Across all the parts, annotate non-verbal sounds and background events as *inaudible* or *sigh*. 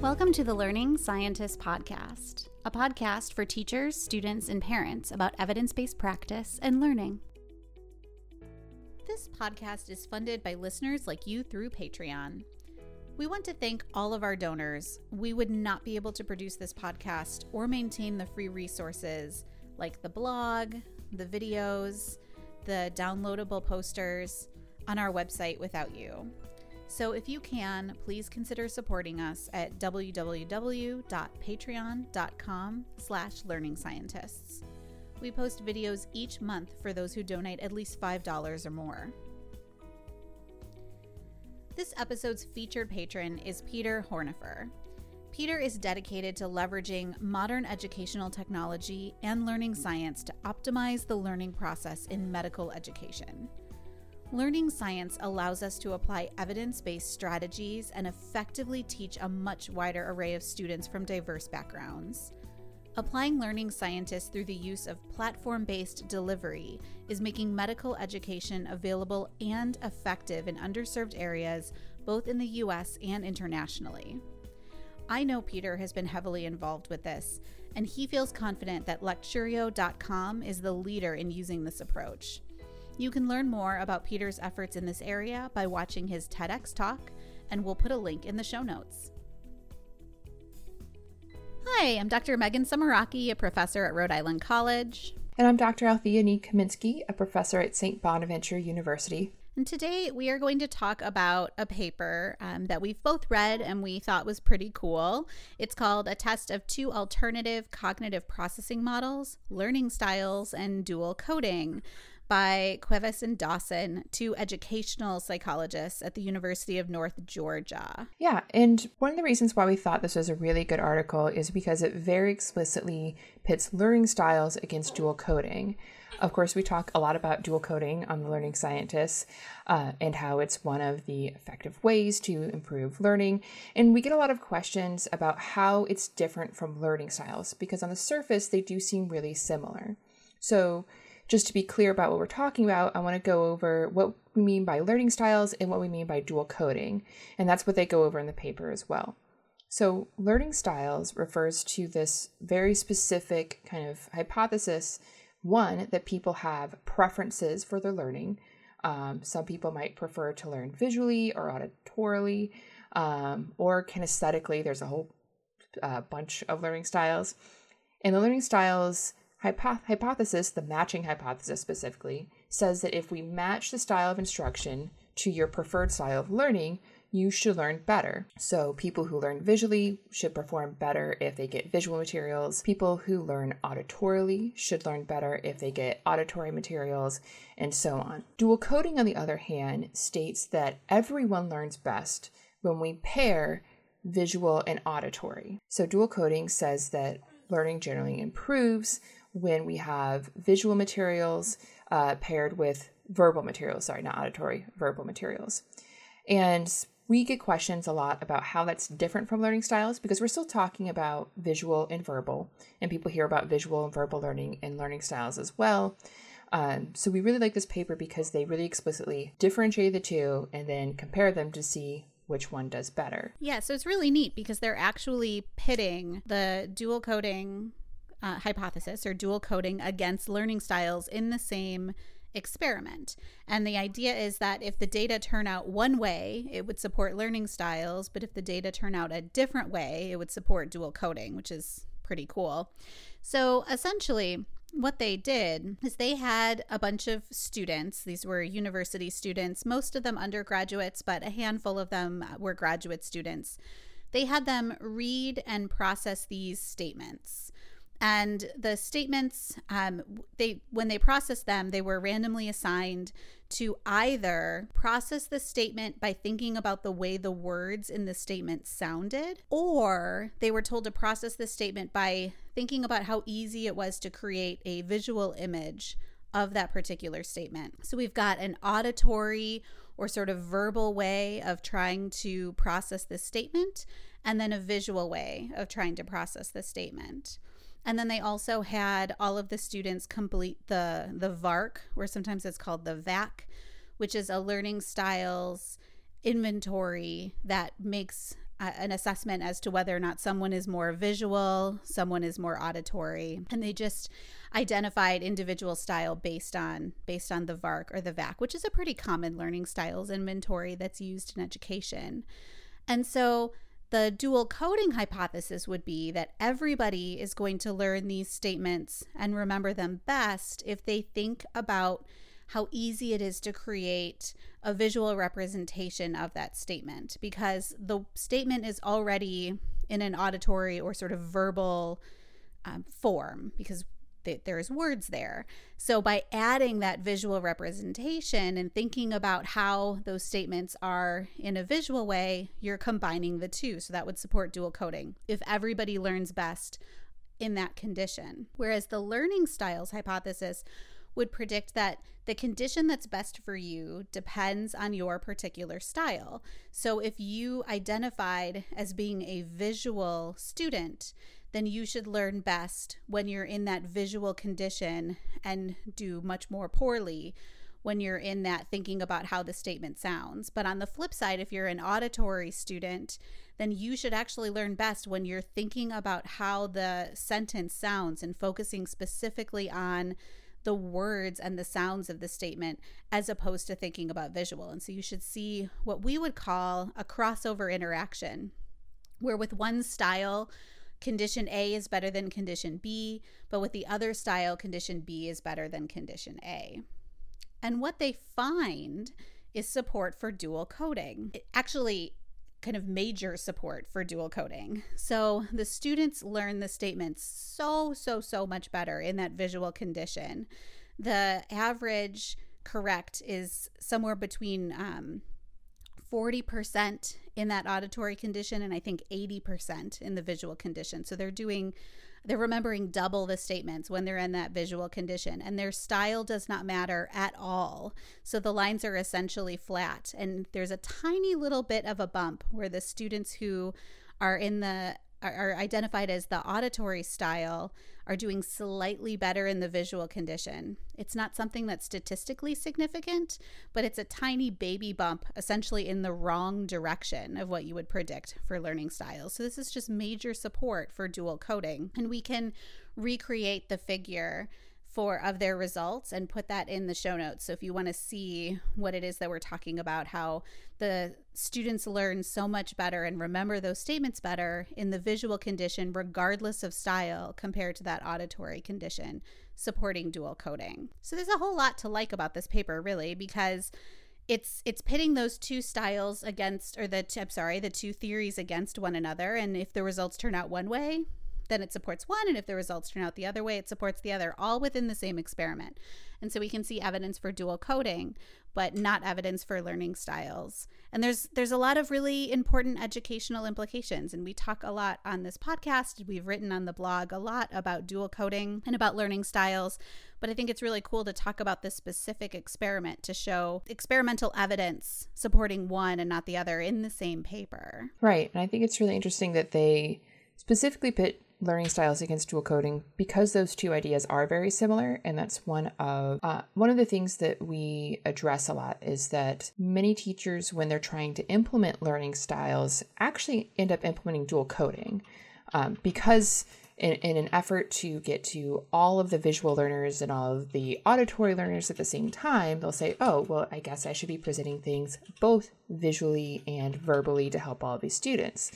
Welcome to the Learning Scientist Podcast, a podcast for teachers, students, and parents about evidence based practice and learning. This podcast is funded by listeners like you through Patreon. We want to thank all of our donors. We would not be able to produce this podcast or maintain the free resources like the blog, the videos, the downloadable posters on our website without you. So if you can, please consider supporting us at www.patreon.com slash learning scientists. We post videos each month for those who donate at least $5 or more. This episode's featured patron is Peter Horneffer. Peter is dedicated to leveraging modern educational technology and learning science to optimize the learning process in medical education. Learning science allows us to apply evidence based strategies and effectively teach a much wider array of students from diverse backgrounds. Applying learning scientists through the use of platform based delivery is making medical education available and effective in underserved areas, both in the US and internationally. I know Peter has been heavily involved with this, and he feels confident that Lecturio.com is the leader in using this approach. You can learn more about Peter's efforts in this area by watching his TEDx talk, and we'll put a link in the show notes. Hi, I'm Dr. Megan Sumeracki, a professor at Rhode Island College. And I'm Dr. Althea Need Kaminske, a professor at St. Bonaventure University. And today we are going to talk about a paper um, that we've both read and we thought was pretty cool. It's called A Test of Two Alternative Cognitive Processing Models, Learning Styles, and Dual Coding by Cuevas and Dawson, two educational psychologists at the University of North Georgia. Yeah, and one of the reasons why we thought this was a really good article is because it very explicitly pits learning styles against dual coding. Of course, we talk a lot about dual coding on the Learning Scientists uh, and how it's one of the effective ways to improve learning. And we get a lot of questions about how it's different from learning styles because on the surface, they do seem really similar. So, just to be clear about what we're talking about, I want to go over what we mean by learning styles and what we mean by dual coding. And that's what they go over in the paper as well. So, learning styles refers to this very specific kind of hypothesis one, that people have preferences for their learning. Um, some people might prefer to learn visually or auditorily um, or kinesthetically. There's a whole uh, bunch of learning styles. And the learning styles hypothesis, the matching hypothesis specifically, says that if we match the style of instruction to your preferred style of learning, you should learn better. So, people who learn visually should perform better if they get visual materials. People who learn auditorily should learn better if they get auditory materials, and so on. Dual coding, on the other hand, states that everyone learns best when we pair visual and auditory. So, dual coding says that learning generally improves when we have visual materials uh, paired with verbal materials, sorry, not auditory, verbal materials. And we get questions a lot about how that's different from learning styles because we're still talking about visual and verbal, and people hear about visual and verbal learning and learning styles as well. Um, so we really like this paper because they really explicitly differentiate the two and then compare them to see which one does better. Yeah, so it's really neat because they're actually pitting the dual coding uh, hypothesis or dual coding against learning styles in the same experiment. And the idea is that if the data turn out one way, it would support learning styles, but if the data turn out a different way, it would support dual coding, which is pretty cool. So essentially, what they did is they had a bunch of students. These were university students, most of them undergraduates, but a handful of them were graduate students. They had them read and process these statements and the statements um, they when they processed them they were randomly assigned to either process the statement by thinking about the way the words in the statement sounded or they were told to process the statement by thinking about how easy it was to create a visual image of that particular statement. So we've got an auditory or sort of verbal way of trying to process this statement and then a visual way of trying to process the statement and then they also had all of the students complete the the VARK, or sometimes it's called the VAK, which is a learning styles inventory that makes an assessment as to whether or not someone is more visual, someone is more auditory, and they just identified individual style based on based on the VARK or the VAK, which is a pretty common learning styles inventory that's used in education. And so the dual coding hypothesis would be that everybody is going to learn these statements and remember them best if they think about how easy it is to create a visual representation of that statement because the statement is already in an auditory or sort of verbal um, form because th- there's words there. So by adding that visual representation and thinking about how those statements are in a visual way, you're combining the two. So that would support dual coding if everybody learns best in that condition. Whereas the learning styles hypothesis would predict that the condition that's best for you depends on your particular style. So if you identified as being a visual student, then you should learn best when you're in that visual condition and do much more poorly when you're in that thinking about how the statement sounds. But on the flip side, if you're an auditory student, then you should actually learn best when you're thinking about how the sentence sounds and focusing specifically on the words and the sounds of the statement as opposed to thinking about visual. And so you should see what we would call a crossover interaction, where with one style, condition A is better than condition B, but with the other style, condition B is better than condition A. And what they find is support for dual coding. It actually, kind of major support for dual coding. So the students learn the statements so, so, so much better in that visual condition. The average correct is somewhere between um, 40% in that auditory condition and I think 80% in the visual condition. So they're doing they're remembering double the statements when they're in that visual condition and their style does not matter at all. So the lines are essentially flat and there's a tiny little bit of a bump where the students who are in the are, identified as the auditory style are doing slightly better in the visual condition. It's not something that's statistically significant, but it's a tiny baby bump, essentially in the wrong direction of what you would predict for learning styles. So, this is just major support for dual coding. And we can recreate the figure for of their results and put that in the show notes. So if you want to see what it is that we're talking about, how the students learn so much better and remember those statements better in the visual condition, regardless of style, compared to that auditory condition, supporting dual coding. So there's a whole lot to like about this paper, really, because it's it's pitting those two styles against or the I'm sorry the two theories against one another and if the results turn out one way then it supports one. And if the results turn out the other way, it supports the other, all within the same experiment. And so we can see evidence for dual coding, but not evidence for learning styles. And there's there's a lot of really important educational implications. And we talk a lot on this podcast. We've written on the blog a lot about dual coding and about learning styles. But I think it's really cool to talk about this specific experiment to show experimental evidence supporting one and not the other in the same paper. Right. And I think it's really interesting that they specifically put learning styles against dual coding because those two ideas are very similar and that's one of uh, one of the things that we address a lot is that many teachers when they're trying to implement learning styles actually end up implementing dual coding um, because in, in, an effort to get to all of the visual learners and all of the auditory learners at the same time, they'll say, oh, well, I guess I should be presenting things both visually and verbally to help all of these students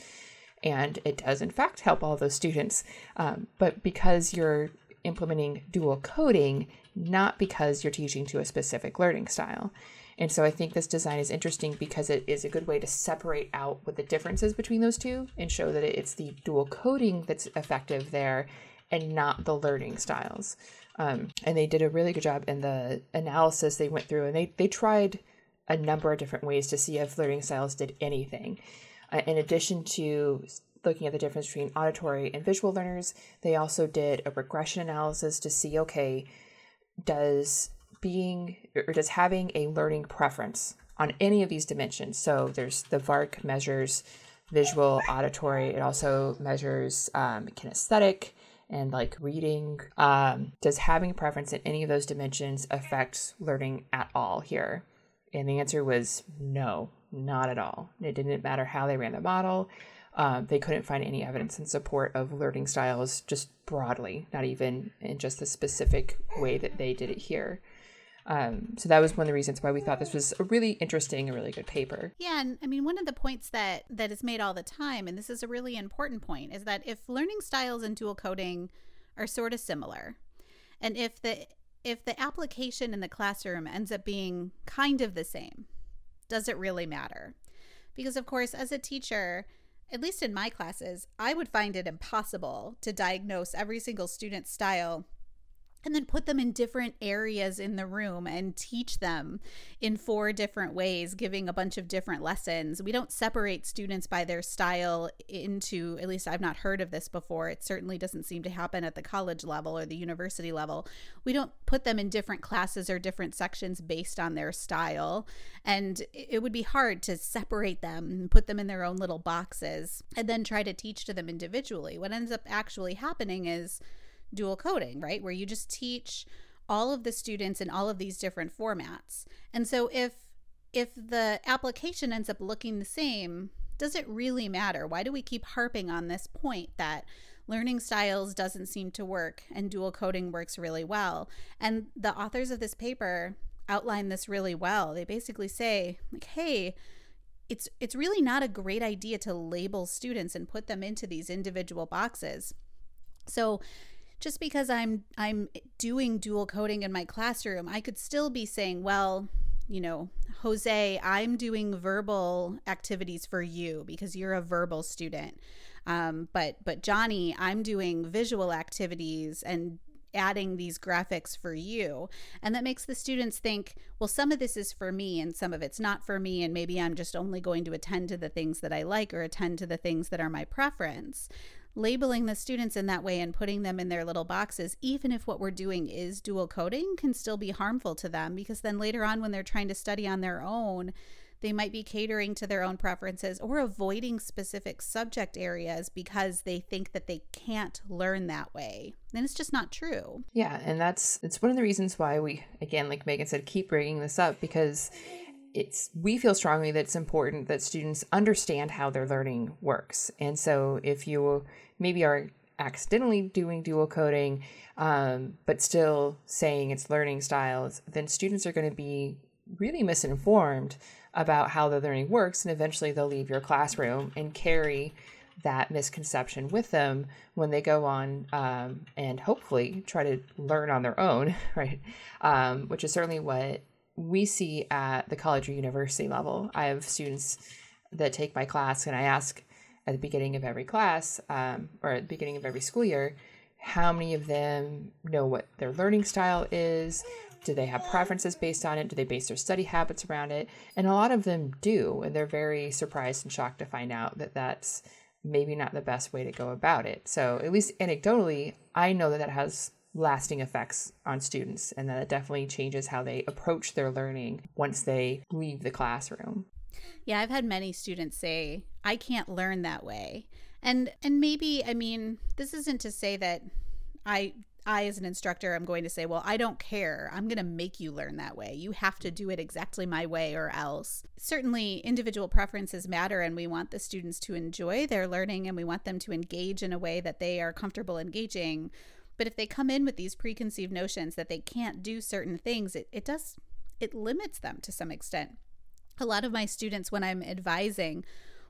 and it does in fact help all those students. Um, but because you're implementing dual coding, not because you're teaching to a specific learning style. And so I think this design is interesting because it is a good way to separate out what the differences between those two and show that it's the dual coding that's effective there and not the learning styles. Um, and they did a really good job in the analysis they went through, and they, they tried a number of different ways to see if learning styles did anything. Uh, in addition to looking at the difference between auditory and visual learners, they also did a regression analysis to see okay, does being or does having a learning preference on any of these dimensions. So there's the VARK measures visual, auditory. It also measures um, kinesthetic and like reading. Um, does having a preference in any of those dimensions affect learning at all here? And the answer was no, not at all. It didn't matter how they ran the model. uh, they couldn't find any evidence in support of learning styles just broadly, not even in just the specific way that they did it here. Um, so that was one of the reasons why we thought this was a really interesting and really good paper. Yeah, and I mean one of the points that that is made all the time, and this is a really important point, is that if learning styles and dual coding are sort of similar, and if the if the application in the classroom ends up being kind of the same, does it really matter? Because of course, as a teacher, at least in my classes, I would find it impossible to diagnose every single student's style and then put them in different areas in the room and teach them in four different ways, giving a bunch of different lessons. We don't separate students by their style into, at least I've not heard of this before. It certainly doesn't seem to happen at the college level or the university level. We don't put them in different classes or different sections based on their style. And it would be hard to separate them and put them in their own little boxes and then try to teach to them individually. What ends up actually happening is, dual coding, right? Where you just teach all of the students in all of these different formats. And so if if the application ends up looking the same, does it really matter? Why do we keep harping on this point that learning styles doesn't seem to work and dual coding works really well? And the authors of this paper outline this really well. They basically say, like, hey, it's it's really not a great idea to label students and put them into these individual boxes. So just because I'm I'm doing dual coding in my classroom, I could still be saying, well, you know, Jose, I'm doing verbal activities for you because you're a verbal student. Um, but but Johnny, I'm doing visual activities and adding these graphics for you. And that makes the students think, well, some of this is for me and some of it's not for me. And maybe I'm just only going to attend to the things that I like or attend to the things that are my preference labeling the students in that way and putting them in their little boxes, even if what we're doing is dual coding, can still be harmful to them because then later on, when they're trying to study on their own, they might be catering to their own preferences or avoiding specific subject areas because they think that they can't learn that way. And it's just not true. Yeah, and that's it's one of the reasons why we again like Megan said keep bringing this up because it's we feel strongly that it's important that students understand how their learning works. And so if you maybe are accidentally doing dual coding, um, but still saying it's learning styles, then students are going to be really misinformed about how the learning works. And eventually they'll leave your classroom and carry that misconception with them when they go on um, and hopefully try to learn on their own, *laughs* right? Um, which is certainly what we see at the college or university level. I have students that take my class, and I ask at the beginning of every class um, or at the beginning of every school year how many of them know what their learning style is. Do they have preferences based on it? Do they base their study habits around it? And a lot of them do, and they're very surprised and shocked to find out that that's maybe not the best way to go about it. So, at least anecdotally, I know that that has lasting effects on students and that it definitely changes how they approach their learning once they leave the classroom. Yeah, I've had many students say, "I can't learn that way." And and maybe I mean, this isn't to say that I I as an instructor I'm going to say, "Well, I don't care. I'm going to make you learn that way. You have to do it exactly my way or else." Certainly, individual preferences matter and we want the students to enjoy their learning and we want them to engage in a way that they are comfortable engaging but if they come in with these preconceived notions that they can't do certain things, it, it does, it limits them to some extent. A lot of my students, when I'm advising,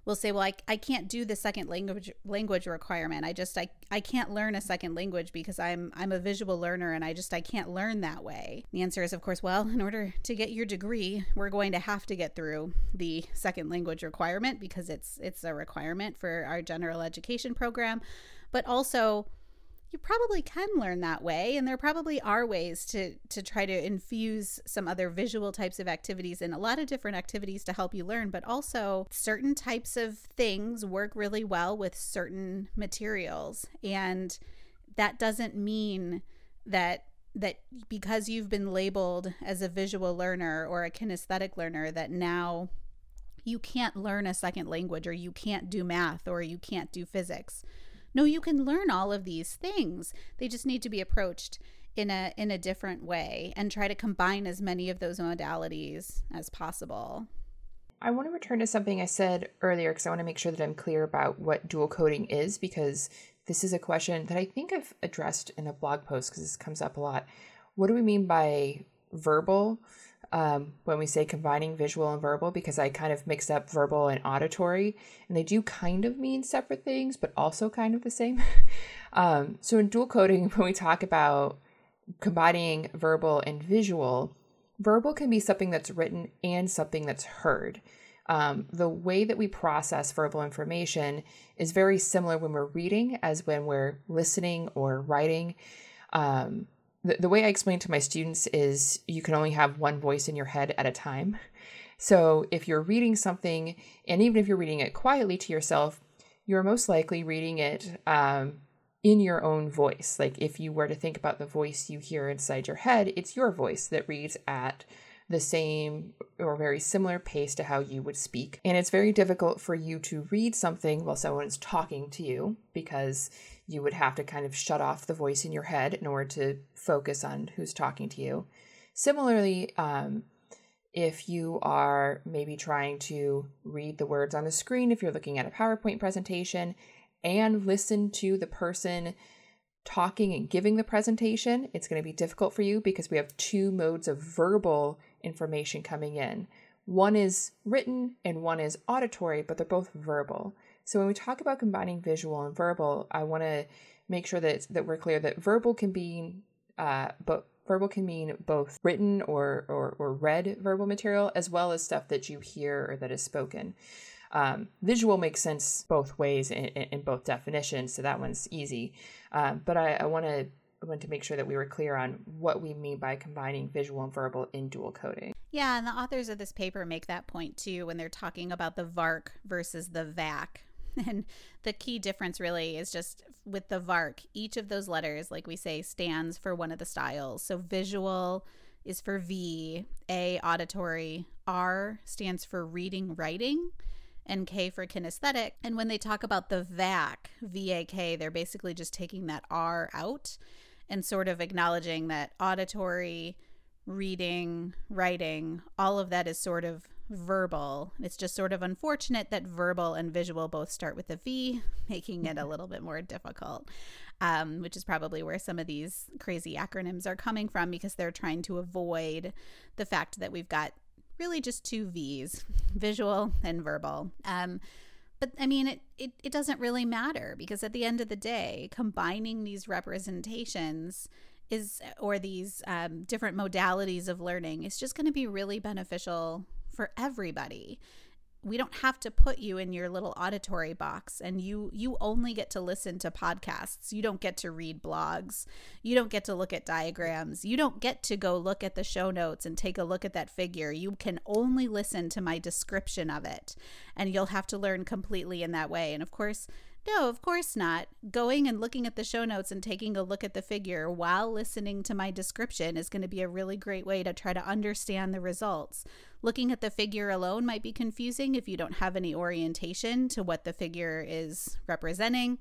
will say, well, I, I can't do the second language language requirement. I just I, I can't learn a second language because I'm I'm a visual learner and I just I can't learn that way. The answer is of course, well, in order to get your degree, we're going to have to get through the second language requirement because it's it's a requirement for our general education program. But also you probably can learn that way and there probably are ways to to try to infuse some other visual types of activities and a lot of different activities to help you learn but also certain types of things work really well with certain materials. And that doesn't mean that that because you've been labeled as a visual learner or a kinesthetic learner that now you can't learn a second language or you can't do math or you can't do physics no, you can learn all of these things. They just need to be approached in a in a different way and try to combine as many of those modalities as possible. I want to return to something I said earlier because I want to make sure that I'm clear about what dual coding is because this is a question that I think I've addressed in a blog post because this comes up a lot. What do we mean by verbal um, when we say combining visual and verbal? Because I kind of mixed up verbal and auditory, and they do kind of mean separate things, but also kind of the same. *laughs* um, so in dual coding, *laughs* when we talk about combining verbal and visual, verbal can be something that's written and something that's heard. Um, the way that we process verbal information is very similar when we're reading as when we're listening or writing. Um, the, the way I explain to my students is you can only have one voice in your head at a time. So if you're reading something, and even if you're reading it quietly to yourself, you're most likely reading it um, in your own voice. Like if you were to think about the voice you hear inside your head, it's your voice that reads at the same or very similar pace to how you would speak. And it's very difficult for you to read something while someone is talking to you because you would have to kind of shut off the voice in your head in order to focus on who's talking to you. Similarly, um, if you are maybe trying to read the words on the screen, if you're looking at a PowerPoint presentation, and listen to the person talking and giving the presentation, it's going to be difficult for you because we have two modes of verbal information coming in. One is written and one is auditory, but they're both verbal. So when we talk about combining visual and verbal, I want to make sure that that we're clear that verbal can be uh, but verbal can mean both written or, or or read verbal material as well as stuff that you hear or that is spoken. Um, visual makes sense both ways in, in, both definitions, so that one's easy. Uh, but I, I want to want to make sure that we were clear on what we mean by combining visual and verbal in dual coding. Yeah, and the authors of this paper make that point too when they're talking about the VARK versus the VAK. *laughs* And the key difference really is just with the VARK, each of those letters, like we say, stands for one of the styles. So visual is for V, A, auditory, R stands for reading, writing and K for kinesthetic. And when they talk about the VAC, VAK, they're basically just taking that R out and sort of acknowledging that auditory, reading, writing, all of that is sort of verbal. It's just sort of unfortunate that verbal and visual both start with a V, *laughs* making it a little bit more difficult, um, which is probably where some of these crazy acronyms are coming from because they're trying to avoid the fact that we've got really just two V's *laughs* visual and verbal. Um, but I mean, it, it, it doesn't really matter because at the end of the day, combining these representations is, or these um, different modalities of learning, is just going to be really beneficial for everybody. We don't have to put you in your little auditory box and you you only get to listen to podcasts. You don't get to read blogs. You don't get to look at diagrams. You don't get to go look at the show notes and take a look at that figure. You can only listen to my description of it and you'll have to learn completely in that way. And of course no, of course not. Going and looking at the show notes and taking a look at the figure while listening to my description is going to be a really great way to try to understand the results. Looking at the figure alone might be confusing if you don't have any orientation to what the figure is representing.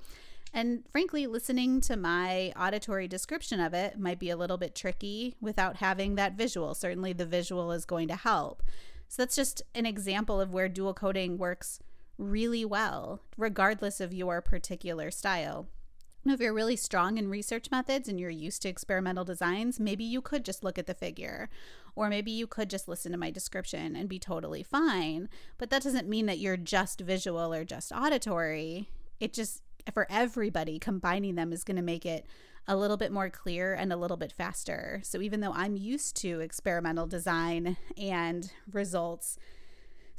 And frankly, listening to my auditory description of it might be a little bit tricky without having that visual. Certainly, the visual is going to help. So, that's just an example of where dual coding works really well, regardless of your particular style. If you're really strong in research methods and you're used to experimental designs, maybe you could just look at the figure, or maybe you could just listen to my description and be totally fine. But that doesn't mean that you're just visual or just auditory. It just, for everybody, combining them is going to make it a little bit more clear and a little bit faster. So even though I'm used to experimental design and results,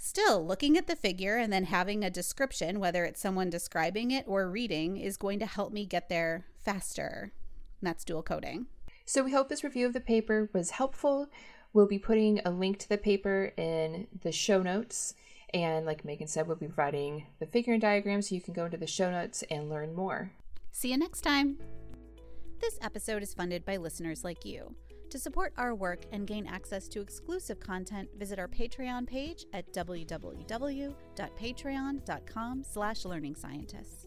Still, looking at the figure and then having a description, whether it's someone describing it or reading, is going to help me get there faster. And that's dual coding. So, we hope this review of the paper was helpful. We'll be putting a link to the paper in the show notes. And like Megan said, we'll be providing the figure and diagram so you can go into the show notes and learn more. See you next time. This episode is funded by listeners like you. To support our work and gain access to exclusive content, visit our Patreon page at www.patreon.com slash learning scientists.